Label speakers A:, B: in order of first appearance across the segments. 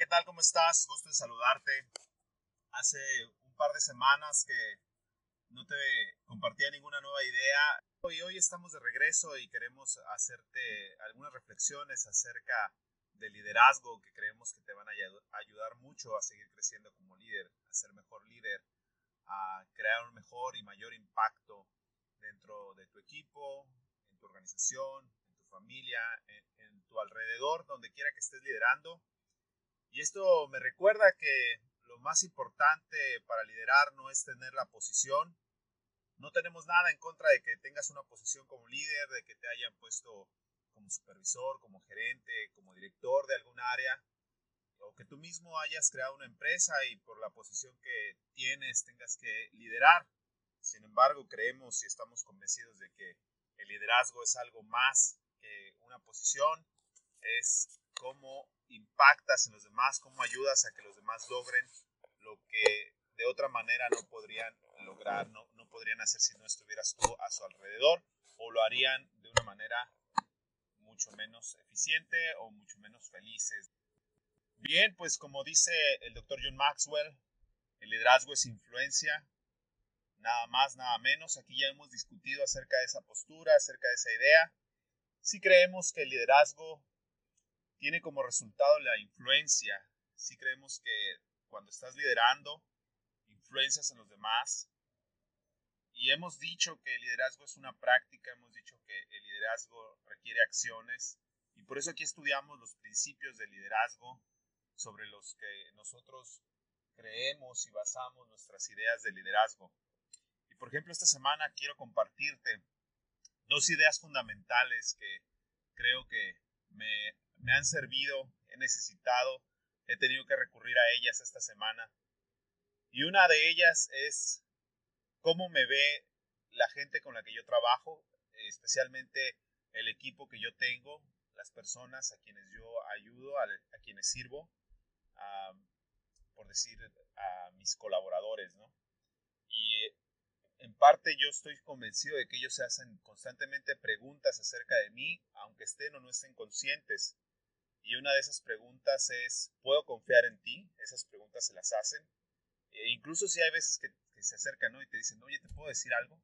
A: ¿qué tal? ¿Cómo estás? Gusto en saludarte. Hace un par de semanas que no te compartía ninguna nueva idea. Hoy, hoy estamos de regreso y queremos hacerte algunas reflexiones acerca del liderazgo que creemos que te van a ayudar mucho a seguir creciendo como líder, a ser mejor líder, a crear un mejor y mayor impacto dentro de tu equipo, en tu organización, en tu familia, en, en tu alrededor, donde quiera que estés liderando. Y esto me recuerda que lo más importante para liderar no es tener la posición. No tenemos nada en contra de que tengas una posición como líder, de que te hayan puesto como supervisor, como gerente, como director de algún área, o que tú mismo hayas creado una empresa y por la posición que tienes tengas que liderar. Sin embargo, creemos y estamos convencidos de que el liderazgo es algo más que una posición, es cómo impactas en los demás, cómo ayudas a que los demás logren lo que de otra manera no podrían lograr, no, no podrían hacer si no estuvieras tú a su alrededor o lo harían de una manera mucho menos eficiente o mucho menos felices. Bien, pues como dice el doctor John Maxwell, el liderazgo es influencia, nada más, nada menos. Aquí ya hemos discutido acerca de esa postura, acerca de esa idea. Si creemos que el liderazgo tiene como resultado la influencia. Si creemos que cuando estás liderando, influencias en los demás. Y hemos dicho que el liderazgo es una práctica, hemos dicho que el liderazgo requiere acciones. Y por eso aquí estudiamos los principios del liderazgo sobre los que nosotros creemos y basamos nuestras ideas de liderazgo. Y por ejemplo, esta semana quiero compartirte dos ideas fundamentales que creo que me me han servido, he necesitado, he tenido que recurrir a ellas esta semana. Y una de ellas es cómo me ve la gente con la que yo trabajo, especialmente el equipo que yo tengo, las personas a quienes yo ayudo, a, quienes sirvo, por decir, a mis colaboradores, ¿no? Y eh, en parte yo estoy convencido de que ellos se hacen constantemente preguntas acerca de mí, aunque estén o no estén conscientes y una de esas preguntas es, ¿puedo confiar en ti? Esas preguntas se las hacen. E incluso si hay veces que, se acercan y te dicen, oye, ¿te puedo decir algo?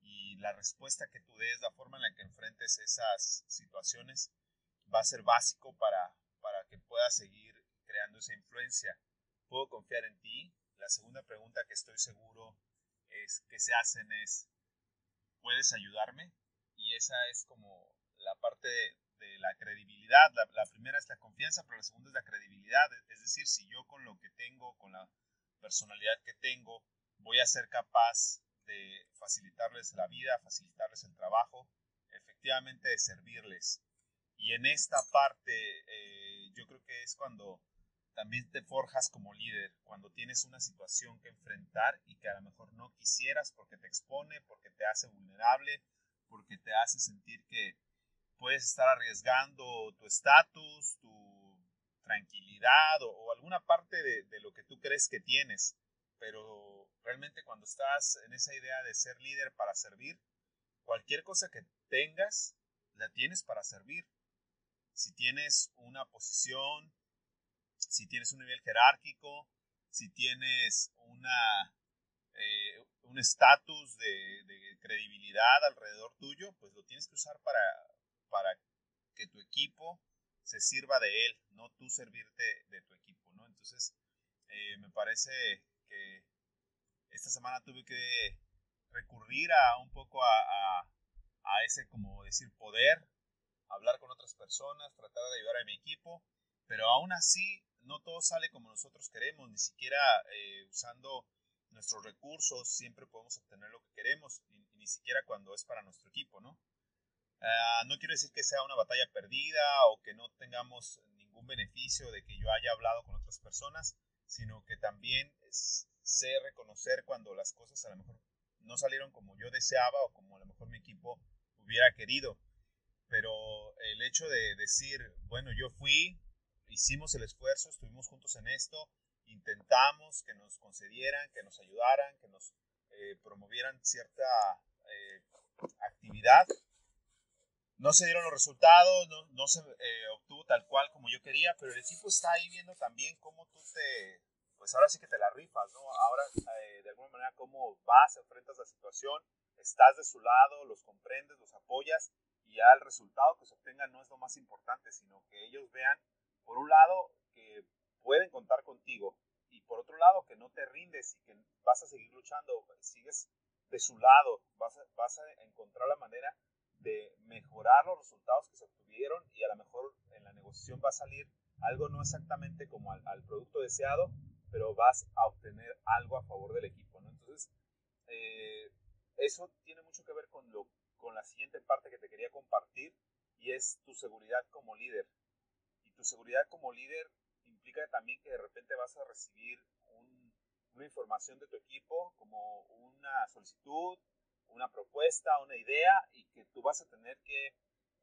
A: Y la respuesta que tú des, la forma en la que enfrentes esas situaciones, va a ser básico para, para que puedas seguir creando esa influencia. ¿Puedo confiar en ti? La segunda pregunta que estoy seguro es que se hacen es, ¿puedes ayudarme? Y esa es como la parte de la credibilidad. La, primera es la confianza, pero la segunda es la credibilidad. Es decir, si yo con lo que tengo, con la personalidad que tengo, voy a ser capaz de facilitarles la vida, facilitarles el trabajo, efectivamente de servirles. Y en esta parte eh, yo creo que es cuando también te forjas como líder, cuando tienes una situación que enfrentar y que a lo mejor no quisieras porque te expone, porque te hace vulnerable, porque te hace sentir que puedes estar arriesgando tu estatus, tu tranquilidad o, alguna parte de, lo que tú crees que tienes. Pero realmente cuando estás en esa idea de ser líder para servir, cualquier cosa que tengas, la tienes para servir. Si tienes una posición, si tienes un nivel jerárquico, si tienes una, eh, un estatus de, de credibilidad alrededor tuyo, pues lo tienes que usar para, para que tu equipo se sirva de él, no tú servirte de tu equipo, ¿no? Entonces, eh, me parece que esta semana tuve que recurrir a un poco a, a, ese, como decir, poder, hablar con otras personas, tratar de ayudar a mi equipo, pero aún así no todo sale como nosotros queremos, ni siquiera eh, usando nuestros recursos siempre podemos obtener lo que queremos, ni siquiera cuando es para nuestro equipo, ¿no? Ah, no quiero decir que sea una batalla perdida o que no tengamos ningún beneficio de que yo haya hablado con otras personas, sino que también sé reconocer cuando las cosas a lo mejor no salieron como yo deseaba o como a lo mejor mi equipo hubiera querido. Pero el hecho de decir, bueno, yo fui, hicimos el esfuerzo, estuvimos juntos en esto, intentamos que nos concedieran, que nos ayudaran, que nos eh, promovieran cierta eh, actividad, no se dieron los resultados, no, no se eh, obtuvo tal cual como yo quería, pero el equipo está ahí viendo también cómo tú te, pues ahora sí que te la rifas, ¿no? Ahora, eh, de alguna manera, cómo vas, enfrentas la situación, estás de su lado, los comprendes, los apoyas y ya el resultado que se obtenga no es lo más importante, sino que ellos vean, por un lado, que pueden contar contigo y por otro lado, que no te rindes y que vas a seguir luchando, sigues de su lado, vas a, vas a encontrar la manera de mejorar los resultados que se obtuvieron y a lo mejor en la negociación va a salir algo no exactamente como al, producto deseado, pero vas a obtener algo a favor del equipo. Entonces, eh, eso tiene mucho que ver con, lo, con la siguiente parte que te quería compartir y es tu seguridad como líder. Y tu seguridad como líder implica también que de repente vas a recibir una información de tu equipo como una solicitud, una propuesta, una idea y que tú vas a tener que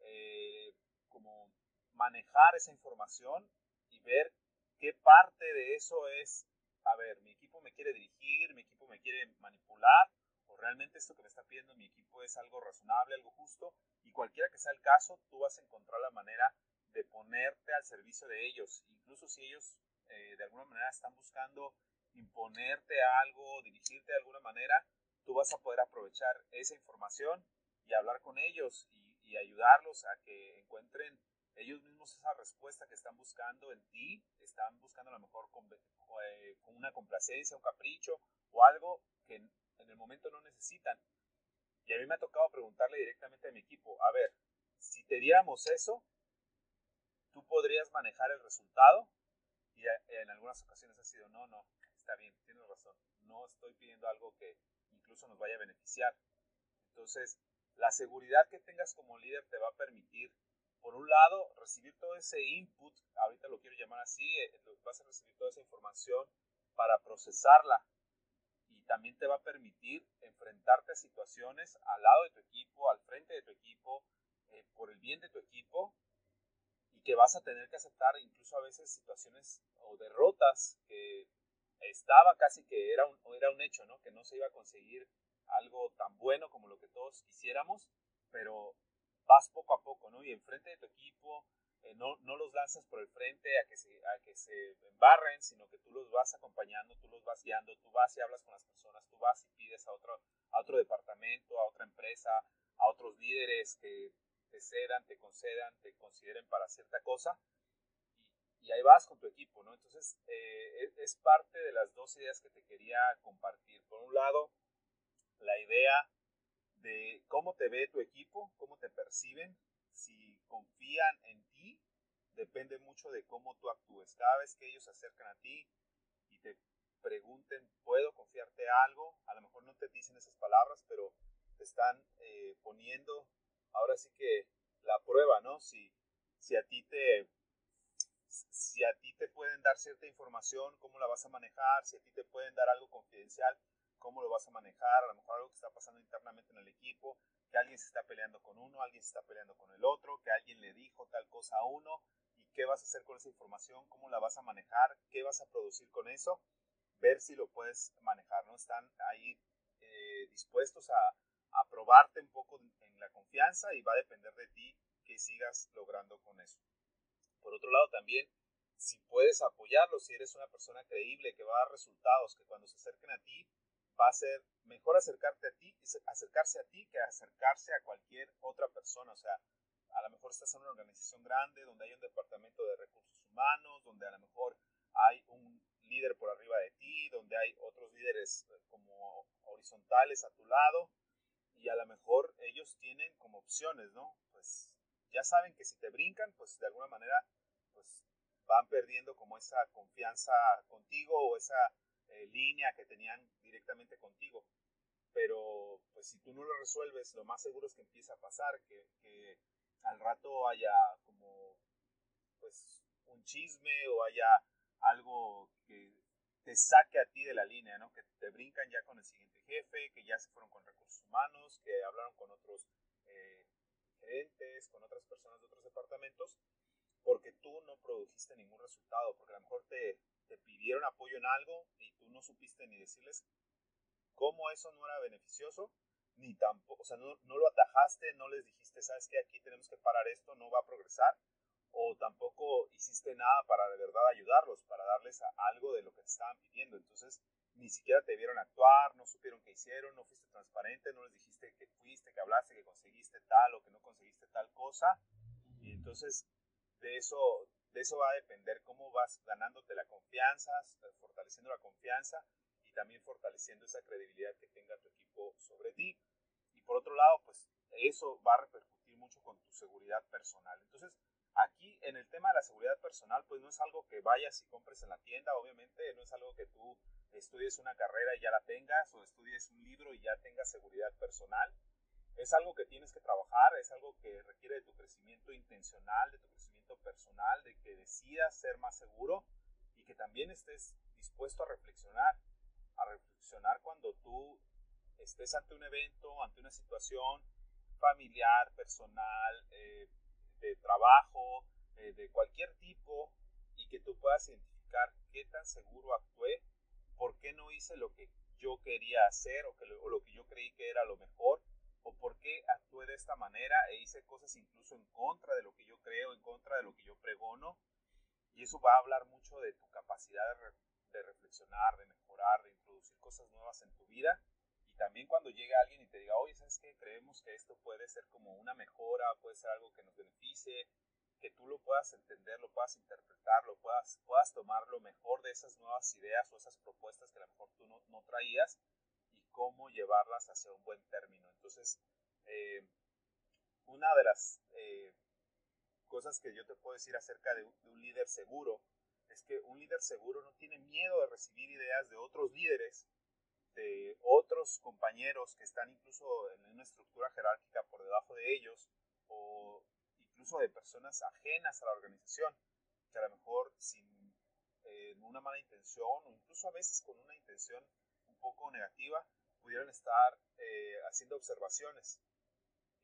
A: eh, como manejar esa información y ver qué parte de eso es, a ver, mi equipo me quiere dirigir, mi equipo me quiere manipular o realmente esto que me está pidiendo mi equipo es algo razonable, algo justo y cualquiera que sea el caso, tú vas a encontrar la manera de ponerte al servicio de ellos, incluso si ellos eh, de alguna manera están buscando imponerte algo, dirigirte de alguna manera, tú vas a poder aprovechar esa información y hablar con ellos y, ayudarlos a que encuentren ellos mismos esa respuesta que están buscando en ti, están buscando a lo mejor con, eh, con una complacencia, un capricho o algo que en, el momento no necesitan. Y a mí me ha tocado preguntarle directamente a mi equipo, a ver, si te diéramos eso, tú podrías manejar el resultado. Y en algunas ocasiones ha sido, no, no, está bien, tienes razón, no estoy pidiendo algo que incluso nos vaya a beneficiar. Entonces, la seguridad que tengas como líder te va a permitir, por un lado, recibir todo ese input, ahorita lo quiero llamar así, eh, vas a recibir toda esa información para procesarla y también te va a permitir enfrentarte a situaciones al lado de tu equipo, al frente de tu equipo, eh, por el bien de tu equipo y que vas a tener que aceptar incluso a veces situaciones o derrotas que estaba casi que era un, era un hecho, ¿no? Que no se iba a conseguir algo tan bueno como lo que todos quisiéramos, pero vas poco a poco, ¿no? Y enfrente de tu equipo, eh, no, no, los lanzas por el frente a que, se, a que se embarren, sino que tú los vas acompañando, tú los vas guiando, tú vas y hablas con las personas, tú vas y pides a otro, a otro departamento, a otra empresa, a otros líderes que te cedan, te concedan, te consideren para cierta cosa y ahí vas con tu equipo, ¿no? Entonces, eh, es parte de las dos ideas que te quería compartir. Por un lado, la idea de cómo te ve tu equipo, cómo te perciben, si confían en ti, depende mucho de cómo tú actúes. Cada vez que ellos se acercan a ti y te pregunten, ¿puedo confiarte algo? A lo mejor no te dicen esas palabras, pero te están eh, poniendo ahora sí que la prueba, ¿no? Si, si a ti te si a ti te pueden dar cierta información, cómo la vas a manejar, si a ti te pueden dar algo confidencial, cómo lo vas a manejar, a lo mejor algo que está pasando internamente en el equipo, que alguien se está peleando con uno, alguien se está peleando con el otro, que alguien le dijo tal cosa a uno, y qué vas a hacer con esa información, cómo la vas a manejar, qué vas a producir con eso, ver si lo puedes manejar, ¿no? Están ahí eh, dispuestos a, a probarte un poco en la confianza y va a depender de ti que sigas logrando con eso. Por otro lado, también, si puedes apoyarlo, si eres una persona creíble que va a dar resultados, que cuando se acerquen a ti, va a ser mejor acercarte a ti, acercarse a ti que acercarse a cualquier otra persona. O sea, a lo mejor estás en una organización grande donde hay un departamento de recursos humanos, donde a lo mejor hay un líder por arriba de ti, donde hay otros líderes eh, como horizontales a tu lado y a lo mejor ellos tienen como opciones, ¿no? Pues ya saben que si te brincan, pues de alguna manera pues van perdiendo como esa confianza contigo o esa eh, línea que tenían directamente contigo. Pero pues si tú no lo resuelves, lo más seguro es que empiece a pasar, que, que al rato haya como pues un chisme o haya algo que te saque a ti de la línea, ¿no? Que te brincan ya con el siguiente jefe, que ya se fueron con recursos humanos, que hablaron con otros eh, con otras personas de otros departamentos porque tú no produjiste ningún resultado, porque a lo mejor te, te pidieron apoyo en algo y tú no supiste ni decirles cómo eso no era beneficioso ni tampoco, o sea, no, no lo atajaste, no les dijiste, sabes que aquí tenemos que parar esto, no va a progresar, o tampoco hiciste nada para de verdad ayudarlos, para darles algo de lo que te estaban pidiendo. Entonces, ni siquiera te vieron actuar, no supieron qué hicieron, no fuiste transparente, no les dijiste que fuiste, que hablaste, que conseguiste tal o que no conseguiste tal cosa. Y entonces, de eso, de eso va a depender cómo vas ganándote la confianza, fortaleciendo la confianza y también fortaleciendo esa credibilidad que tenga tu equipo sobre ti. Y por otro lado, pues eso va a repercutir mucho con tu seguridad personal. Entonces, Aquí en el tema de la seguridad personal, pues no es algo que vayas y compres en la tienda, obviamente, no es algo que tú estudies una carrera y ya la tengas o estudies un libro y ya tengas seguridad personal. Es algo que tienes que trabajar, es algo que requiere de tu crecimiento intencional, de tu crecimiento personal, de que decidas ser más seguro y que también estés dispuesto a reflexionar, a reflexionar cuando tú estés ante un evento, ante una situación familiar, personal, eh, de trabajo, eh, de cualquier tipo, y que tú puedas identificar qué tan seguro actué, por qué no hice lo que yo quería hacer o, lo, que yo creí que era lo mejor, o por qué actué de esta manera e hice cosas incluso en contra de lo que yo creo, en contra de lo que yo pregono. Y eso va a hablar mucho de tu capacidad de, reflexionar, de mejorar, de introducir cosas nuevas en tu vida también cuando llegue alguien y te diga, oye, ¿sabes qué? Creemos que esto puede ser como una mejora, puede ser algo que nos beneficie, que tú lo puedas entender, lo puedas interpretar, lo puedas, puedas tomar lo mejor de esas nuevas ideas o esas propuestas que a lo mejor tú no, traías y cómo llevarlas hacia un buen término. Entonces, eh, una de las eh, cosas que yo te puedo decir acerca de un líder seguro es que un líder seguro no tiene miedo de recibir ideas de otros líderes de otros compañeros que están incluso en una estructura jerárquica por debajo de ellos o de personas ajenas a la organización que a lo mejor sin eh, una mala intención o incluso a veces con una intención un poco negativa pudieran estar eh, haciendo observaciones.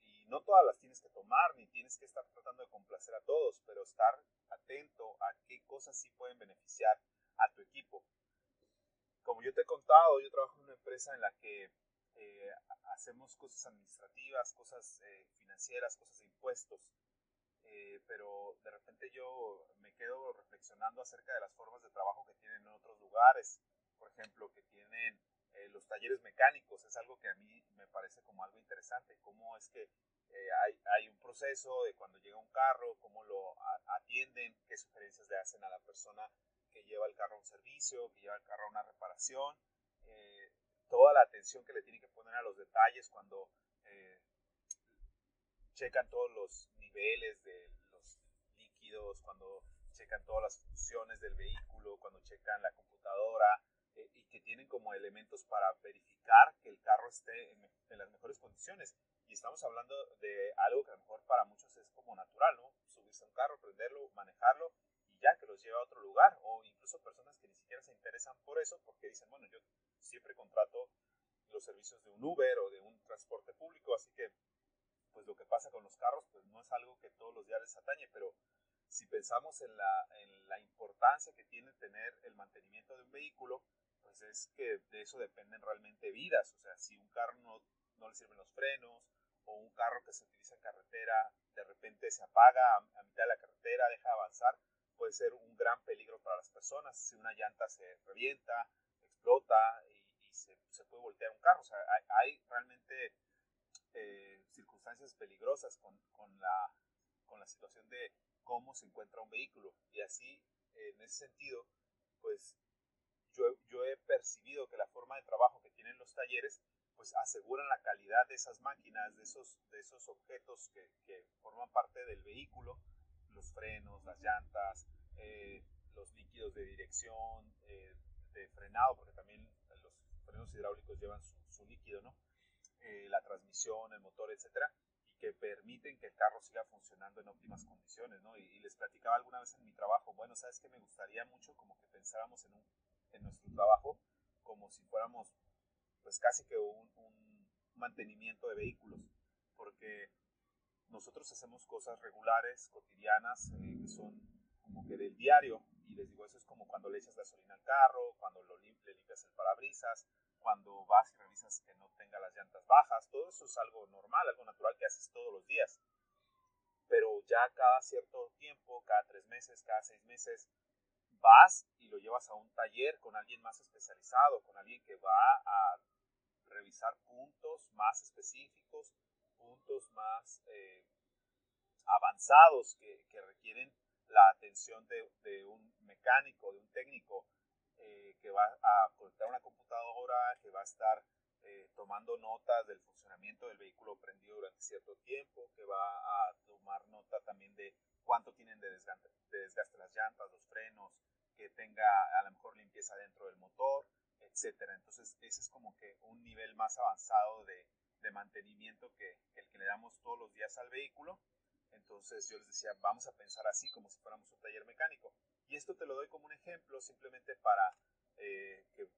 A: Y no todas las tienes que tomar ni tienes que estar tratando de complacer a todos pero estar atento a qué cosas sí pueden beneficiar a tu equipo. Como yo te he contado, yo trabajo en una empresa en la que eh, hacemos cosas administrativas, cosas financieras, cosas de impuestos, eh, pero de repente yo me quedo reflexionando acerca de las formas de trabajo que tienen en otros lugares, por ejemplo, que tienen los talleres mecánicos, es algo que a mí me parece como algo interesante, cómo es que hay, hay, un proceso de cuando llega un carro, cómo lo atienden, qué sugerencias le hacen a la persona que lleva el carro a un servicio, que lleva el carro a una reparación, eh, toda la atención que le tiene que poner a los detalles cuando eh, checan todos los niveles de los líquidos, cuando checan todas las funciones del vehículo, cuando checan la computadora eh, y que tienen como elementos para verificar que el carro esté en, en, las mejores condiciones. Y estamos hablando de algo que a lo mejor para muchos es como natural, ¿no? Subirse a un carro, prenderlo, manejarlo ya que los lleva a otro lugar o incluso personas que ni siquiera se interesan por eso porque dicen, bueno, yo siempre contrato los servicios de un Uber o de un transporte público, así que pues lo que pasa con los carros pues no es algo que todos los días les atañe, pero si pensamos en la, en la importancia que tiene tener el mantenimiento de un vehículo, pues es que de eso dependen realmente vidas, o sea, si un carro no, no le sirven los frenos o un carro que se utiliza en carretera de repente se apaga a, mitad de la carretera, deja de avanzar, puede ser un gran peligro para las personas. Si una llanta se revienta, explota y, se, puede voltear un carro. O sea, hay, realmente eh, circunstancias peligrosas con, con, la, con la situación de cómo se encuentra un vehículo. Y así, en ese sentido, pues yo, yo he percibido que la forma de trabajo que tienen los talleres pues aseguran la calidad de esas máquinas, de esos, de esos objetos que, que forman parte del vehículo los frenos, las llantas, eh, los líquidos de dirección, eh, de frenado, porque también los frenos hidráulicos llevan su, líquido, ¿no? Transmisión, el motor, etcétera, y que permiten que el carro siga funcionando en óptimas condiciones, ¿no? Y, les platicaba alguna vez en mi trabajo, bueno, ¿sabes qué? Me gustaría mucho como que pensáramos en, un, en nuestro trabajo como si fuéramos, pues casi que un, un mantenimiento de vehículos, porque nosotros hacemos cosas regulares, cotidianas, eh, que son como que del diario, y les digo, eso es como cuando le echas gasolina al carro cuando lo le limpias el parabrisas, cuando vas y revisas que no tenga las llantas bajas, todo eso es algo normal, algo natural que haces todos los días. Pero ya cada cierto tiempo, cada tres meses, cada seis meses, vas y lo llevas a un taller con alguien más especializado, con alguien que va a revisar puntos más específicos, puntos más eh, avanzados que, requieren la atención de, un mecánico, de un técnico eh, que va a conectar una computadora, que va a estar eh, tomando notas del funcionamiento del vehículo prendido durante cierto tiempo, que va a tomar nota también de cuánto tienen de desgaste, de desgaste las llantas, los frenos, que tenga a lo mejor limpieza dentro del motor, etcétera. Entonces, ese es como que un nivel más avanzado de, de mantenimiento que, el que le damos todos los días al vehículo. Entonces, yo les decía, vamos a pensar así como si fuéramos un taller mecánico. Y esto te lo doy como un ejemplo simplemente para eh, que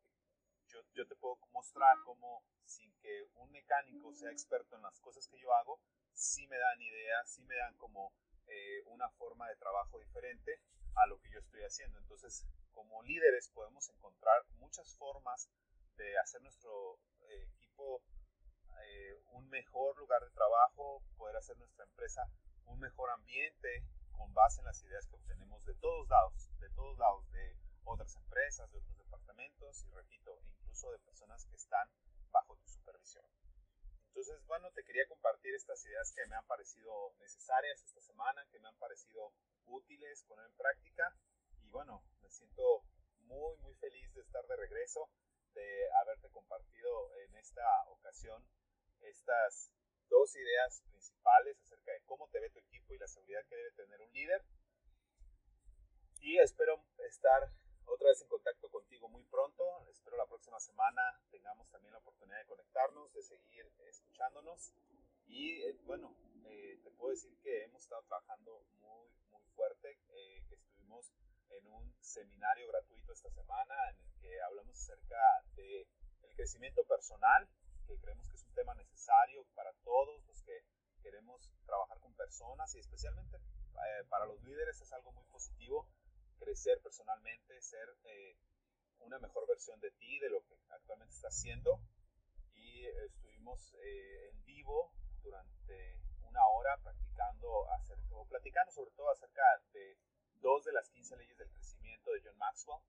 A: yo, yo, te puedo mostrar cómo sin que un mecánico sea experto en las cosas que yo hago, sí me dan ideas, sí me dan como eh, una forma de trabajo diferente a lo que yo estoy haciendo. Entonces, como líderes podemos encontrar muchas formas de hacer nuestro eh, equipo un mejor lugar de trabajo, poder hacer nuestra empresa un mejor ambiente con base en las ideas que obtenemos de todos lados, de todos lados, de otras empresas, de otros departamentos y repito, incluso de personas que están bajo tu supervisión. Entonces, bueno, te quería compartir estas ideas que me han parecido necesarias esta semana, que me han parecido útiles, poner en práctica. Y bueno, me siento muy, muy feliz de estar de regreso, de haberte compartido en esta ocasión estas dos ideas principales acerca de cómo te ve tu equipo y la seguridad que debe tener un líder. Y espero estar otra vez en contacto contigo muy pronto. Espero la próxima semana tengamos también la oportunidad de conectarnos, de seguir escuchándonos. Y eh, bueno, eh, te puedo decir que hemos estado trabajando muy, muy fuerte, eh, que estuvimos en un seminario gratuito esta semana en el que hablamos acerca del el crecimiento personal, que creemos que es un tema necesario para todos los que queremos trabajar con personas y especialmente para los líderes es algo muy positivo crecer personalmente, ser eh, una mejor versión de ti, de lo que actualmente estás haciendo. Y estuvimos eh, en vivo durante una hora practicando acerca, o platicando sobre todo acerca de dos de las 15 leyes del crecimiento de John Maxwell.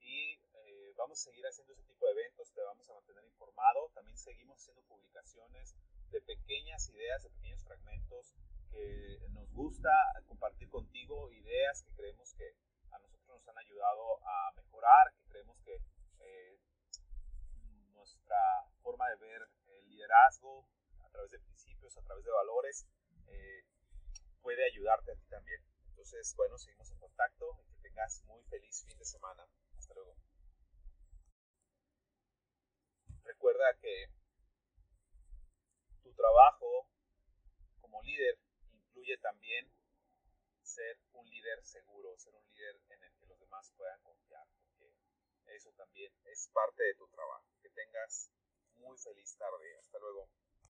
A: Y eh, vamos a seguir haciendo ese tipo de eventos, te vamos a mantener informado. También seguimos haciendo publicaciones de pequeñas ideas, de pequeños fragmentos que nos gusta compartir contigo, ideas que creemos que nos han ayudado a mejorar, que creemos que eh, nuestra forma de ver el liderazgo a través de principios, a través de valores, eh, puede ayudarte a ti también. Entonces, bueno, seguimos en contacto y que tengas muy feliz fin de semana. Hasta luego. Recuerda que tu trabajo como líder incluye también ser un líder seguro, ser un líder en el que los demás puedan confiar, porque eso también es parte de tu trabajo. Que tengas muy feliz tarde. Hasta luego.